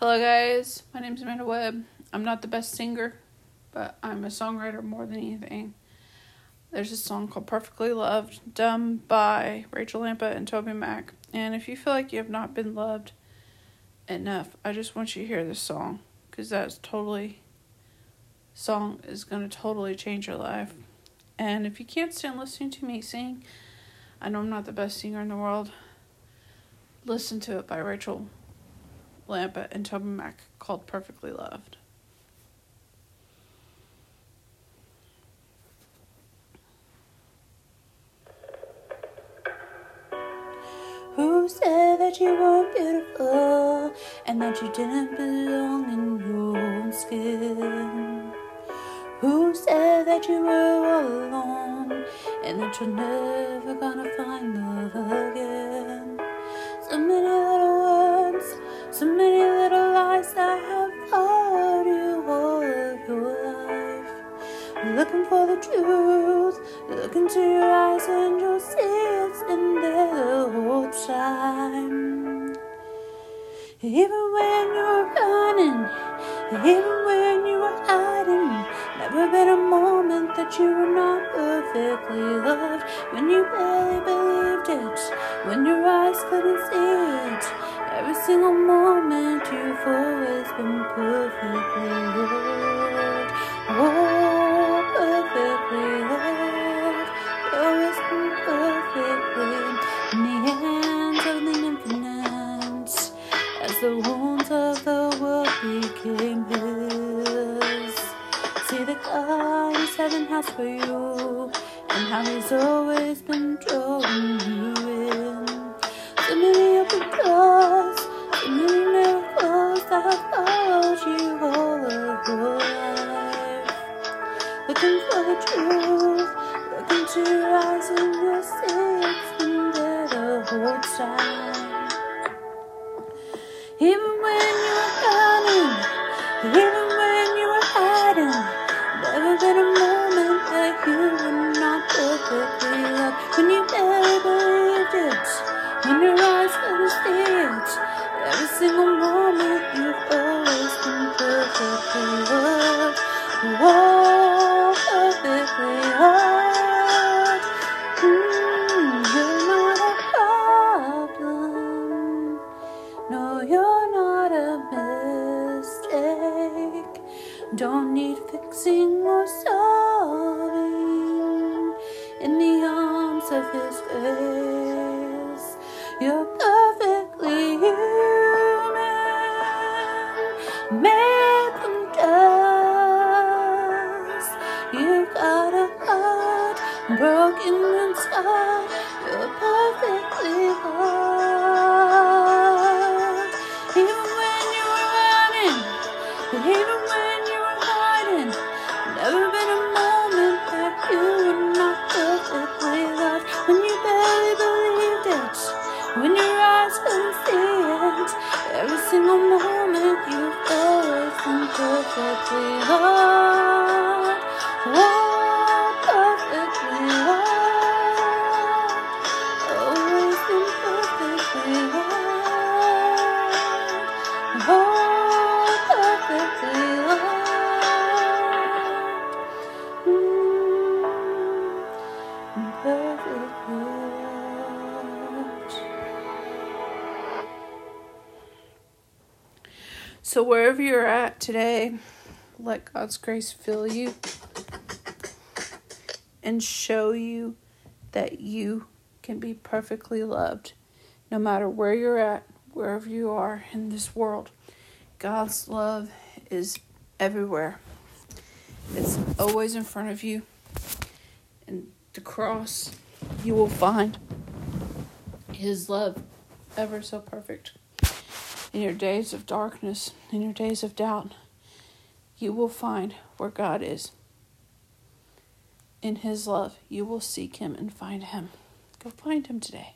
Hello, guys. My name is Amanda Webb. I'm not the best singer, but I'm a songwriter more than anything. There's a song called Perfectly Loved, done by Rachael Lampa and TobyMac. And if you feel like you have not been loved enough, I just want you to hear this song because that's totally, song is going to totally change your life. And if you can't stand listening to me sing, I know I'm not the best singer in the world. Listen to it by Rachael Lampa and Mac called Perfectly Loved. Who said that you weren't beautiful and that you didn't belong in your own skin? Who said that you were all alone and that you're never gonna find love again? So many little words, so many little lies I have followed you all of your life. Looking for the truth, look into your eyes and you'll see it's in there the whole time. Even when you're running, even when you were hiding, never been a moment that you were not perfectly loved. When you barely believed it, when your eyes couldn't see it, every single moment always perfectly loved. Oh, perfectly loved, been perfectly in the hands of the infinite, as the wounds of the world became his. See the kindness heaven has for you, and how he's always been drawing truth, look into your eyes and you'll see it's been there the whole time. Even when you were running, even when you were hiding, never been a moment that you were not perfectly loved. When you barely believed it, when your eyes couldn't see it, every single moment you've always been perfectly loved. Oh, Don't need fixing or solving in the arms of His grace. You're perfectly human, made from dust. You've got a heart broken inside. You're perfectly loved. Perfectly loved. So, wherever you're at today, let God's grace fill you and show you that you can be perfectly loved no matter where you're at, wherever you are in this world. God's love is everywhere, it's always in front of you. And the cross, you will find His love ever so perfect in your days of darkness, in your days of doubt, you will find where God is. In His love, you will seek Him and find Him. Go find Him today.